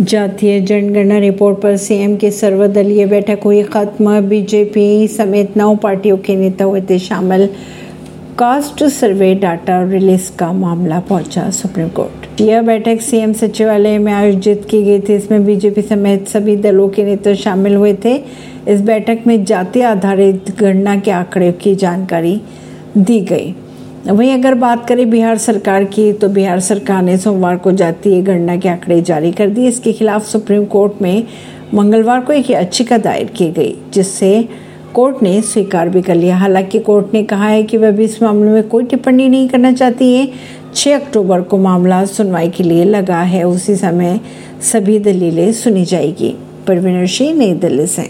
जातीय जनगणना रिपोर्ट पर सीएम की सर्वदलीय बैठक हुई। खत्म बीजेपी समेत नौ पार्टियों के नेता हुए थे शामिल। कास्ट सर्वे डाटा रिलीज़ का मामला पहुँचा सुप्रीम कोर्ट। यह बैठक सीएम सचिवालय में आयोजित की गई थी। इसमें बीजेपी समेत सभी दलों के नेता शामिल हुए थे। इस बैठक में जाति आधारित गणना के आंकड़े की जानकारी दी गई। वहीं अगर बात करें बिहार सरकार की तो बिहार सरकार ने सोमवार को जातीय गणना के आंकड़े जारी कर दिए। इसके खिलाफ सुप्रीम कोर्ट में मंगलवार को एक याचिका दायर की गई, जिससे कोर्ट ने स्वीकार भी कर लिया। हालाँकि कोर्ट ने कहा है कि वह भी इस मामले में कोई टिप्पणी नहीं करना चाहती है। 6 अक्टूबर को मामला सुनवाई के लिए लगा है, उसी समय सभी दलीलें सुनी जाएगी। परवीनर सिंह, नई दिल्ली से।